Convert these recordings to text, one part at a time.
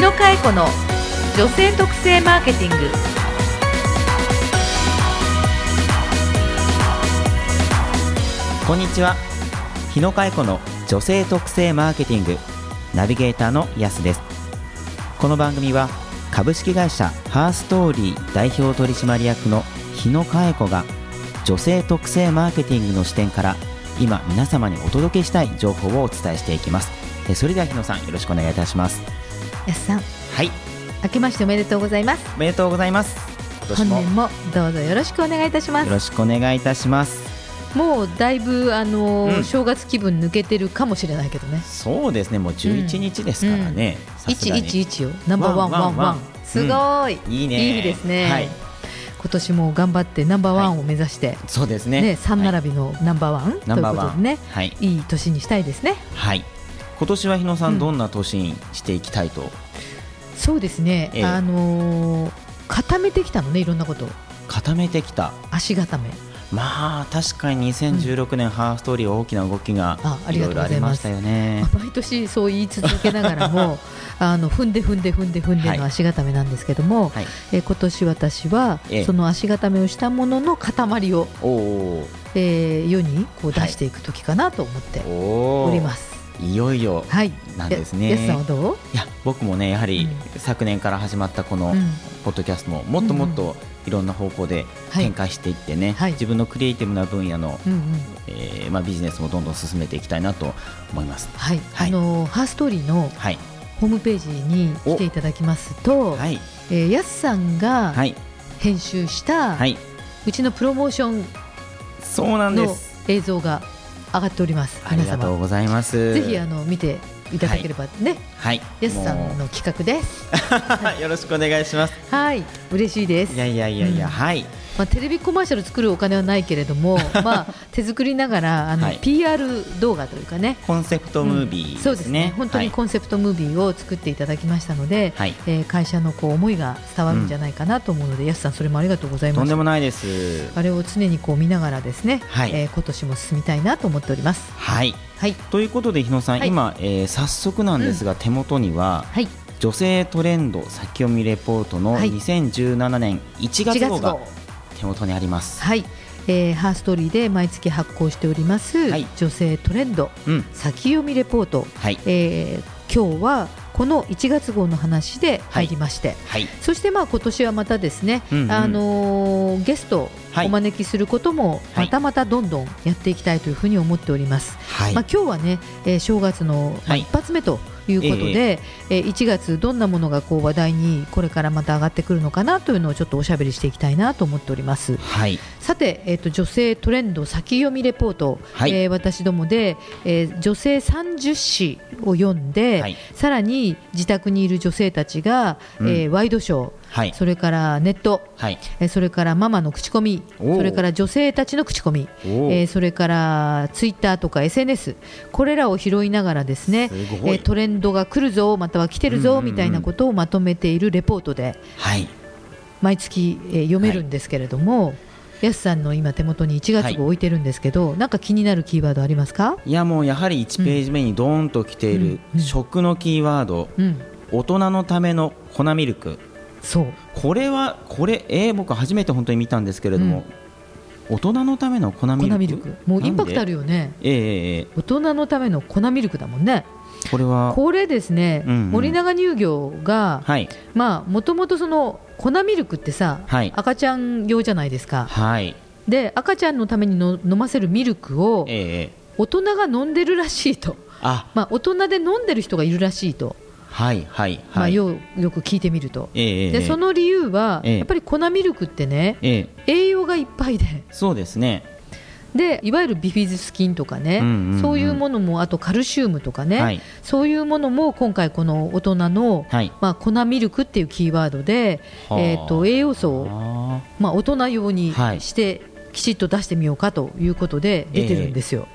野佳恵子の女性特性マーケティング。こんにちは。日野佳恵子の女性特性マーケティングナビゲーターのやすです。この番組は株式会社ハーストーリー代表取締役の日野佳恵子が女性特性マーケティングの視点から今皆様にお届けしたい情報をお伝えしていきます。えそれでは日野さんよろしくお願いいたします。やすさん。はい。明けましておめでとうございます。おめでとうございます。本年もどうぞよろしくお願いいたします。よろしくお願いいたします。もうだいぶあのーうん。正月気分抜けてるかもしれないけどね。そうですね。もう11日ですからね、さすがに。111よ。ナンバーワンワンワン。すごい、いいね。いい日ですね、はい。今年も頑張ってナンバーワンを目指して、そうですね。ね三はい並びのナンバーワン、ナンバーワン。ということでね。はい。いい年にしたいですね。はい今年は日野さん、うん。どんな年にしていきたいと？そうですね、ええ。あのー固めてきたのねいろんなこと。を固めてきた。足固め。まあ確かに2016年、ハーフストーリーは大きな動きがあありいろいろありますしたよね。毎年そう言い続けながらも あの踏んで踏んで踏んで踏んでの足固めなんですけども、はい。えー今年私はええ。その足固めをしたものの塊を、おおえー世にこうはい出していく時かなと思っておおります。いよいよはい、なんですね。はどう？いや僕もねやはりう昨年から始まったこのうん。ポッドキャストももっともっといろんな方向ではい。展開していってね、はい。自分のクリエイティブな分野の、うんうん、えーまあ、ビジネスもどんどん進めていきたいなと思います。はい、はい。あのハーストーリーのはい、ホームページに来ていただきますと、はい、えーやすさんがはい、編集した、はい、うちのプロモーションそうなんでのす。映像が上がっております。ありがとうございます。ぜひあの見ていただければね、はい、やすさんもの企画です。う よろしくお願いします。はい、嬉しいです。いやいやいやいや、うんはい、まあ、テレビコマーシャル作るお金はないけれども、まあ、手作りながらあの、はい。PR 動画というかね。コンセプトムービーうん。そうですね。本当にコンセプトムービーを作っていただきましたので、はい、えー会社のこう思いが伝わるんじゃないかなと思うので、やすさんそれもありがとうございとます。んでもないです。あれを常にこう見ながらですね、はい。えー今年も進みたいなと思っております。はい、はい。ということで日野さん、はい。今、えー早速なんですが、手元にははい。女性トレンド先読みレポートのはい。2017年1 4月号が手元にあります。はい、えーハーストーリーで毎月発行しております、はい。女性トレンドうん、先読みレポート、はい、えー今日はこの1月号の話で入りまして、はい、そしてまあ今年はまたですね、うんうん。あのーゲストをはい。お招きすることもはい。またまたどんどんやっていきたいというふうに思っております。はい、まあ今日はね、えー正月の一発目ということで、えー1月どんなものがこう話題にこれからまた上がってくるのかなというのをちょっとおしゃべりしていきたいなと思っております。はい、さて、えー、と女性トレンド先読みレポート、はい。えー私どもで、えー女性30誌を読んで、はい。さらに自宅にいる女性たちが、うん。えーワイドショー、はい、それからネット、はい、えーそれからママの口コミ。それから女性たちの口コミ、えーそれからツイッターとか SNS これらを拾いながらですねえートレンドが来るぞまたは来てるぞ、みたいなことをまとめているレポートではい、毎月、えー読めるんですけれども、やすさんの今手元に1月号置いてるんですけど、なんか気になるキーワードありますか？いやもうやはり1ページ目にドーンときている食のキーワード、うん、大人のための粉ミルク。そう。これはこれえー、僕初めて本当に見たんですけれども、大人のための粉ミルク？粉ミルク。もうインパクトあるよね。えー大人のための粉ミルクだもんね。これは？これですね、うんうん森永乳業が、はいまあもともとその粉ミルクってさ、はい赤ちゃん用じゃないですか。はいで赤ちゃんのためにの飲ませるミルクをえーえー大人が飲んでるらしいと。あまあ大人で飲んでる人がいるらしいと。はいはいまはい、あよよく聞いてみると。えーえーえーでその理由は、ええ。やっぱり粉ミルクってねえー栄養がいっぱいで。そうですね。でいわゆるビフィズス菌とかね、うんうんうん。そういうものもあとカルシウムとかね、はい。そういうものも今回この大人の、はい。まあ、粉ミルクっていうキーワードで、はあ。えー、と栄養素を、あ。まあ、大人用にはい。して、きちっと出してみようかということで出てるんですよ。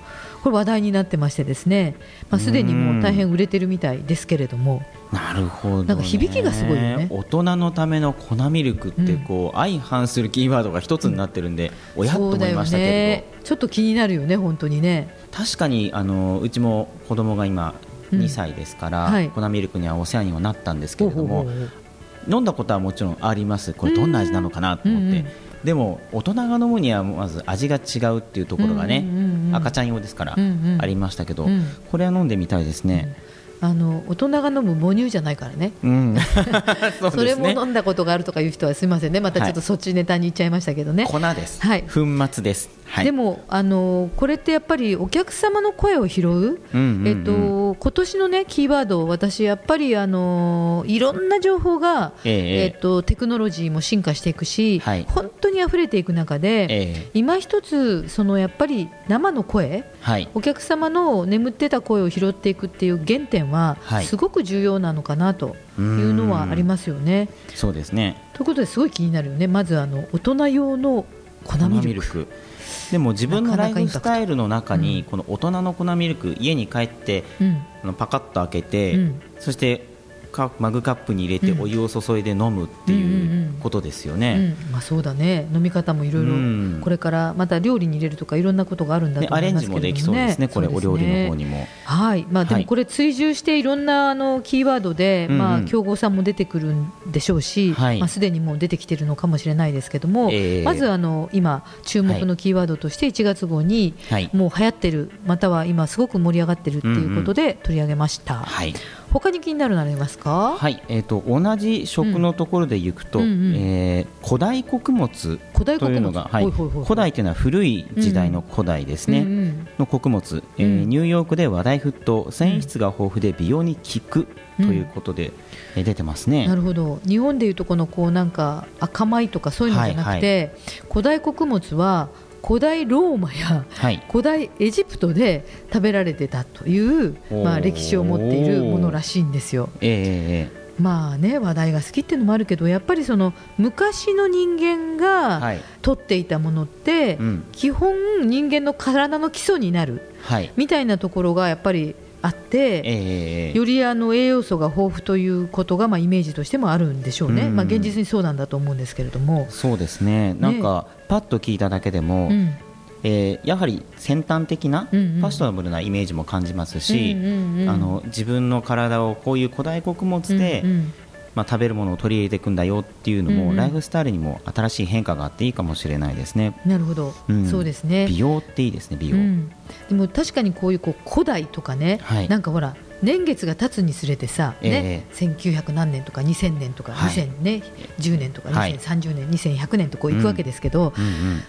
これ話題になってましてですね、まあ、すでにもう大変売れてるみたいですけれども、ーなるほど、ね、なんか響きがすごいよね。大人のための粉ミルクってこう、相反するキーワードが一つになってるんで、おやっと思いましたけれど、ちょっと気になるよね、本当にね。確かにあのうちも子供が今2歳ですから、うんはい。粉ミルクにはお世話にはなったんですけれども飲んだことはもちろんあります。これどんな味なのかなと思って、うんうんでも大人が飲むにはまず味が違うっていうところがね、赤ちゃん用ですから、ありましたけど、うん。これは飲んでみたいですね。あの大人が飲む母乳じゃないからね。うん、そうそれも飲んだことがあるとかいう人はすみませんね。またちょっとそっちネタに行っちゃいましたけどね、粉です、はい。粉末です、はい、でもあのこれってやっぱりお客様の声を拾う、えっと今年のねキーワード私やっぱりあのいろんな情報が、えええっとテクノロジーも進化していくし、はい。本当に溢れていく中で、ええ。今一つそのやっぱり生の声はい。お客様の眠ってた声を拾っていくっていう原点ははい。すごく重要なのかなというのはありますよね。そうですね。ということですごい気になるよね。まずあの大人用の粉ミルク。でも自分のライフスタイルの中に、うん。この大人の粉ミルク家に帰ってうん。あのパカッと開けて、うん。そしてカマグカップに入れてうん。お湯を注いで飲むってうんうんいううん。ことですよね。うん。まあ、そうだね。飲み方もいろいろうん。これからまた料理に入れるとかいろんなことがあるんだねと思いますけれどもね。アレンジもできそうですね、これ、そうお料理の方にも。はい。まあ、ではい。もこれ追従していろんなあのキーワードで、うんうん。まあ、競合さんも出てくるんでしょうし、はい。まあ、すでにもう出てきてるのかもしれないですけども、ええ。まずあの今注目のキーワードとして1月号にはい。もう流行ってるまたは今すごく盛り上がってるっていうことで取り上げました、はい他に気になるのありますか、はいえー、と同じ食のところでいくと、うんうんうん。えー古代穀物というのが、古代というのは古い時代の古代ですね、うんうんの穀物、えーうん。ニューヨークで話題沸騰繊維質が豊富で美容に効くということで、えー出てますね。なるほど。日本でいうとこのこうなんか赤米とかそういうのじゃなくて、古代穀物は古代ローマやはい。古代エジプトで食べられてたという、まあ、歴史を持っているものらしいんですよ。えーえまあね話題が好きっていうのもあるけどやっぱりその昔の人間がはい。取っていたものって、うん。基本人間の体の基礎になるーはい。みたいなところがやっぱりあって、えーよりあの栄養素が豊富ということがまあイメージとしてもあるんでしょうね、うん。まあ、現実にそうなんだと思うんですけれども、そうですね。なんか、パッと聞いただけでも、うん。えーやはり先端的な、ファッショナブルなイメージも感じますし、うんうんうん。あの自分の体をこういう古代穀物で、うんうんまあ、食べるものを取り入れていくんだよっていうのも、うんうん。ライフスタイルにも新しい変化があっていいかもしれないですね。なるほど、うん。そうですね。美容っていいですね美容、うん、でも確かにこういうこう古代とかね、はい。なんかほら年月が経つにつれてさ、ねえ1900何年とか2000年とか、はい。2000ね、10年とかはい。2030年、2100年とこういくわけですけど、うんうん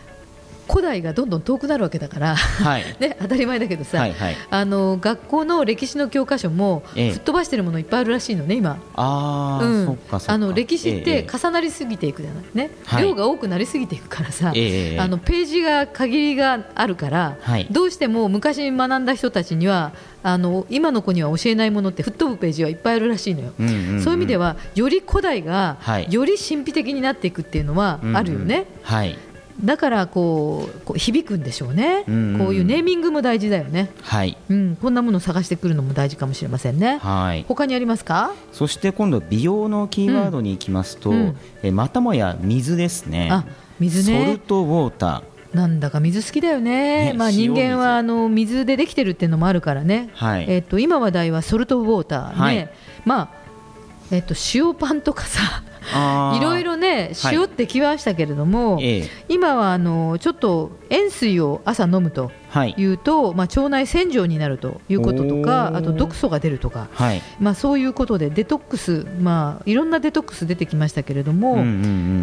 古代がどんどん遠くなるわけだから、はい。ね、当たり前だけどさ、はいはい。あの学校の歴史の教科書もええ。吹っ飛ばしてるものいっぱいあるらしいのね、今。ああ、うん。あの歴史っえてえ重なりすぎていくじゃない、ね？はい。量が多くなりすぎていくからさ、ええあのページが限りがあるから、はい。どうしても昔学んだ人たちにはあの今の子には教えないものって吹っ飛ぶページはいっぱいあるらしいのよ。うんうんうん。そういう意味ではより古代が、はい。より神秘的になっていくっていうのはあるよね、うんうん。はいだからこうこう響くんでしょうね、うんうん。こういうネーミングも大事だよね、はい。うん、こんなものを探してくるのも大事かもしれませんね。はい。他にありますか？そして今度美容のキーワードに行きますと、うん。えまたもや水ですね。あ水ソルねトウォーター。なんだか水好きだよね、ねまあ、人間はあの水でできてるっていうのもあるからね、はい。えっと今話題はソルトウォーターね、はい。まあえっと塩パンとかさいろいろねはい。塩ってきましたけれども、ええ。今はあのちょっと塩水を朝飲むと。はい。いうと、まあ、腸内洗浄になるということとかあと毒素が出るとか、はい。まあ、そういうことでデトックス、まあ、いろんなデトックス出てきましたけれども、うんうんう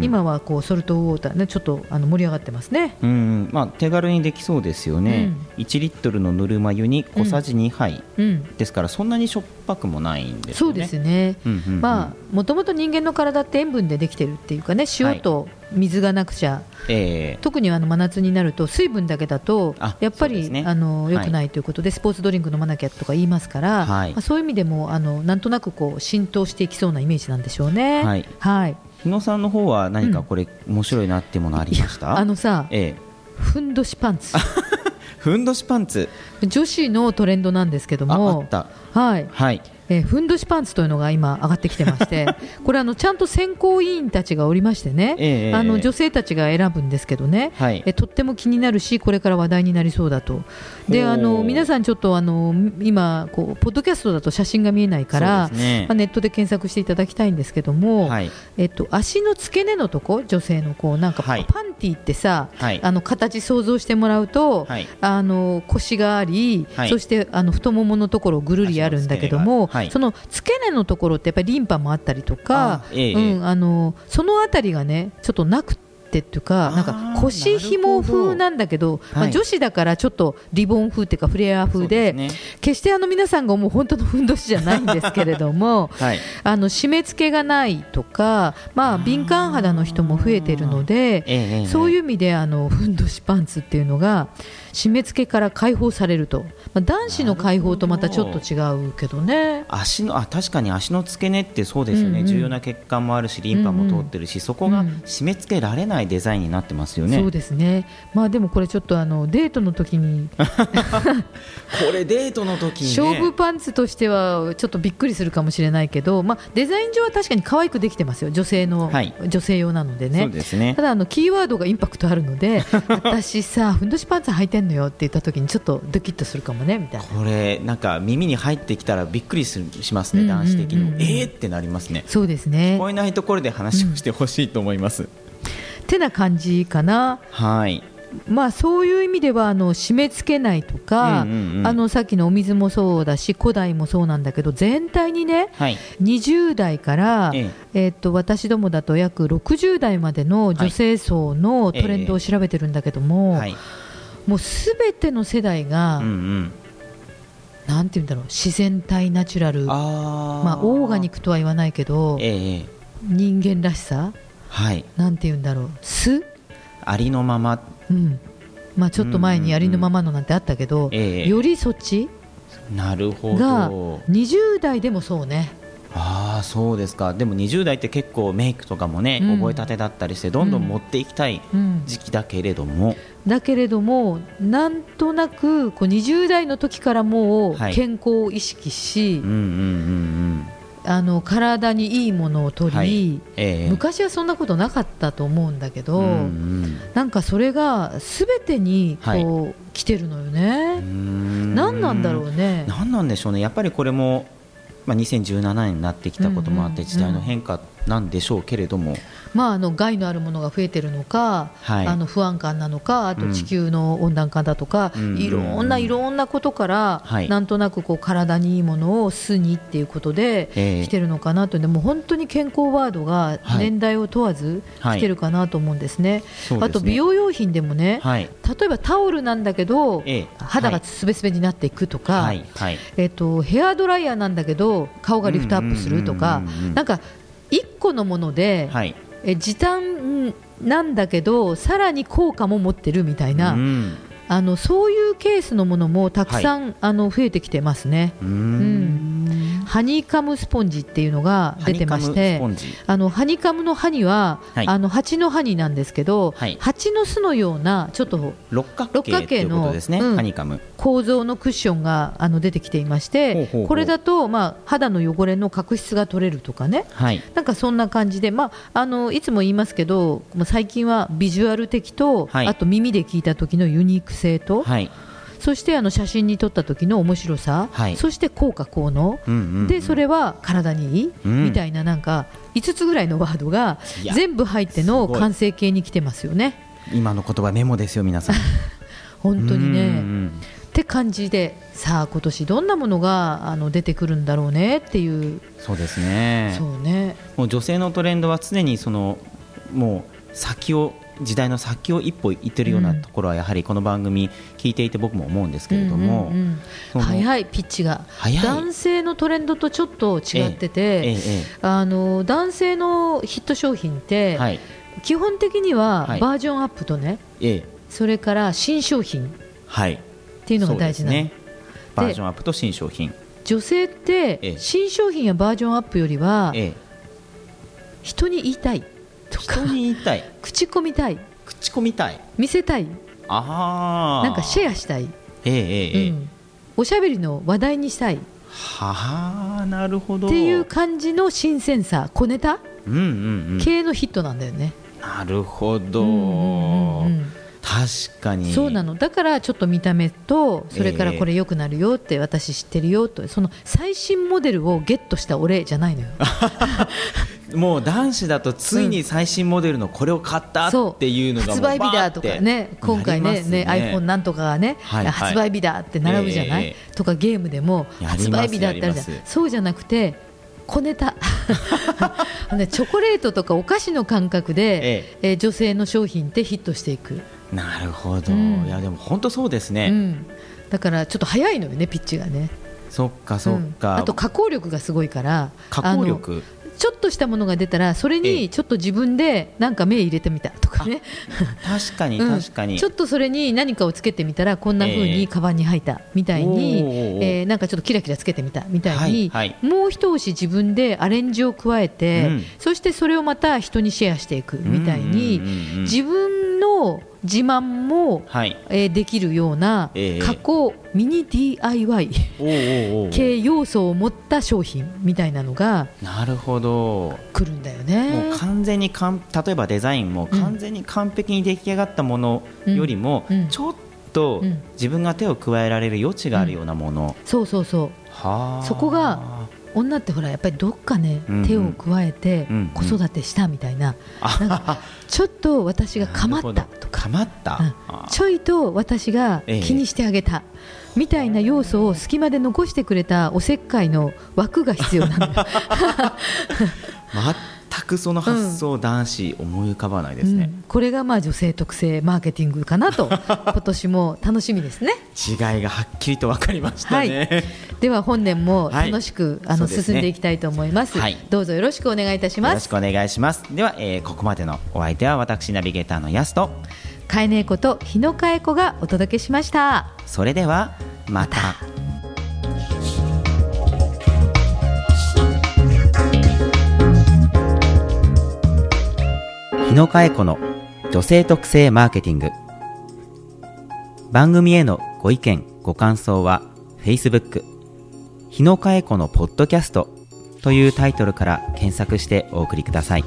ん。今はこうソルトウォーターねちょっとあの盛り上がってますね。うんうん。まあ、手軽にできそうですよね、1リットルのぬるま湯に小さじ2杯、うん。ですからそんなにしょっぱくもないんですよね。そうですね、うんうんうん。まあもともと人間の体って塩分でできてるっていうかね塩と水がなくちゃ、ええ。特にあの真夏になると水分だけだとあやっぱり、ね。あのはい。良くないということで、スポーツドリンク飲まなきゃとか言いますから、はい。まあ、そういう意味でもあのなんとなくこう浸透していきそうなイメージなんでしょうね。はい。はい。日野さんの方は何かこれ、面白いなっていうものありました？あのさええ。ふんどしパンツ。ふんどしパンツ。女子のトレンドなんですけどああもった。はい。はいえーふんどしパンツというのが今上がってきてまして これあのちゃんと選考委員たちがおりましてね、ええあのええ。女性たちが選ぶんですけどね、はい。えとっても気になるしこれから話題になりそうだと。であの皆さんちょっとあの今こうポッドキャストだと写真が見えないから、ね。まあ、ネットで検索していただきたいんですけども、はい。えっと、足の付け根のとこ女性のこうなんかパはい。ンティーってさ、はい。あの形想像してもらうと、はい。あの腰があり、はい。そしてあの太もものところぐるりあるんだけども、はい。その付け根のところってやっぱりリンパもあったりとかあ、ええうん、あのそのあたりがねちょっとなくてっていうかなんか腰紐風なんだけどまあ、はい。女子だからちょっとリボン風っていうかフレア風でね。決してあの皆さんが思う本当のふんどしじゃないんですけれども はい。あの締め付けがないとか、まあ、敏感肌の人も増えているので、ええそういうう意味であのふんどしパンツっていうのが締め付けから解放されると、まあ、男子の解放とまたちょっと違うけどね。足のあ確かに足の付け根ってそうですよね、うんうん。重要な血管もあるしリンパも通ってるし、そこが締め付けられないデザインになってますよね、そうですね、まあ、でもこれちょっとあのデートの時に これデートの時に、ね、勝負パンツとしてはちょっとびっくりするかもしれないけど、まあ、デザイン上は確かに可愛くできてますよ。女性の、はい。女性用なのでそうねですね。ただあのキーワードがインパクトあるので 私さふんどしパンツ履いてんのよって言った時にちょっとドキッとするかもねみたいな。これなんか耳に入ってきたらびっくりするしますね、うんうんうんうん。男子的に。も、えーってなりますね。そうですね。聞こえないところで話をしてほしいと思います、てな感じかな。はい。まあそういう意味ではあの締め付けないとか、うんうんうん。あのさっきのお水もそうだし古代もそうなんだけど全体にねはい。20代から、ええ。ーっと私どもだと約60代までの女性層のトレンドを調べてるんだけども、はいもうすべての世代が、うんうん。なんて言うんだろう自然体ナチュラルまあオーガニックとは言わないけどええええ。人間らしさはい。なんて言うんだろう素？ありのまま。うん。まあちょっと前にありのままのなんてあったけど、ええ。よりそっち？なるほがど20代でもそうねああそうですか。でも20代って結構メイクとかもね、うん。覚えたてだったりしてどんどん持っていきたいうん。時期だけれども、だけれどもなんとなくこう20代の時からもうはい。健康を意識し、うん、うんうんうん。あの体にいいものを取り、はい。ええ。昔はそんなことなかったと思うんだけど、うんうん。なんかそれがすべてにこう、はい来てるのよね。ん。何なんだろうね。何なんでしょうね。やっぱりこれも、まあ、2017年になってきたこともあって、時代の変化なんでしょうけれども、まあ、あの害のあるものが増えてるのか、はい。あの不安感なのか、あとうん地球の温暖化だとか、うん。いろんないろんなことから、はい。なんとなくこう体にいいものを巣にっていうことでええ。来てるのかなと、でも本当に健康ワードがはい。年代を問わずはい。来てるかなと思うんですね。そうですね。あと美容用品でもね、はい。例えばタオルなんだけど、ええ。肌がすべすべになっていくとか、はい。はい。えっと、ヘアドライヤーなんだけど顔がリフトアップするとかなんか1個のもので、はい。え時短なんだけどさらに効果も持ってるみたいな、うん。あのそういうケースのものもたくさん、あの増えてきてますね。うーんハニーカムスポンジっていうのが出てましてあのハニカムのハニは、はい。あの蜂のハニなんですけど、はい。蜂の巣のようなちょっと六角形のね、うん。ハニカム。構造のクッションがあの出てきていましてこれだと、まあ、肌の汚れの角質が取れるとかね。はい。なんかそんな感じで、まあ、あのいつも言いますけどまあ最近はビジュアル的と、はい。あと耳で聞いた時のユニーク性と、はいそしてあの写真に撮った時の面白さ、はい。そして効果効能、うんうんうん。でそれは体にいい、うん。みたいななんか5つぐらいのワードが全部入っての完成形に来てますよね。今の言葉メモですよ皆さん。本当にね、うんうん。って感じでさあ今年どんなものがあの出てくるんだろうねっていう。そうですね。そうね。もう女性のトレンドは常にそのもう先を時代の先を一歩行ってるようなところはやはりこの番組聞いていて僕も思うんですけれども、うんうん早いピッチが。男性のトレンドとちょっと違ってて、えええあの男性のヒット商品って、えはい。基本的にははい。バージョンアップとね、ええ。それから新商品っはい。ていうのが大事なの、そうですね。バージョンアップと新商品。女性ってええ。新商品やバージョンアップよりはええ。人に言いたいとか。人に言いたい。口コミたい。口コミたい。見せたい。ああなんかシェアしたい、ええええええ。うん、おしゃべりの話題にしたい。はあなるほど。っていう感じの新鮮さ。小ネタ？うんうんうん。系のヒットなんだよね。なるほど、うんうんうんうん。確かに。そうなの。だからちょっと見た目とそれからこれ良くなるよって私知ってるよとその最新モデルをゲットした俺じゃないのよ もう男子だとついに最新モデルのこれを買ったっていうのがもう発売日だとかね今回ねなりますね。iPhone なんとかがね、はいはい。発売日だって並ぶじゃない、えとかゲームでも発売日だってあそうじゃなくて小ネタ。ねチョコレートとかお菓子の感覚で、ええ。ー女性の商品ってヒットしていく、なるほど、うん。いやでも本当そうですね、うん、だからちょっと早いのよねピッチがね。そっかそっか、うん。あと加工力がすごいから加工力？ちょっとしたものが出たらそれええ。にちょっと自分でなんか目入れてみたとかね。確かに うん。確かに、ちょっとそれに何かをつけてみたらこんな風ええ。にカバンに入ったみたいに、おーえーなんかちょっとキラキラつけてみたみたいに、はいはい。もう一押し自分でアレンジを加えて、うん。そしてそれをまた人にシェアしていくみたいに、うんうんうんうん。自分の自慢も、はい。えーできるようなええ加工、ミニ DIY 系要素を持った商品みたいなのがなるほど。来るんだよね。もう完全にかん例えばデザインも完全に完璧に出来上がったものよりも、うん。うんちょっとうん。自分が手を加えられる余地があるようなもの、そうそうそう。はあ。そこが女ってほらやっぱりどっかね、うんうん。手を加えてうんうん。子育てしたみたいな, あなんかちょっと私が構ったとか。かまった、うん。あ。ちょいと私がええ気にしてあげた、みたいな要素を隙間で残してくれたおせっかいの枠が必要なんだ くその発想、男子思い浮かばないですね、うん。これがまあ女性特性マーケティングかなと 今年も楽しみですね。違いがはっきりと分かりましたはい。ね、、では本年もはい。楽しく、あのそうですね。進んでいきたいと思います、はい。どうぞよろしくお願いいたします。よろしくお願いします。では、えーここまでのお相手は私ナビゲーターのやすと。かえねえこと日野かえ子がお届けしました。それではまた野佳恵子の女性特性マーケティング。番組へのご意見ご感想は Facebook 日野佳恵子のポッドキャストというタイトルから検索してお送りください。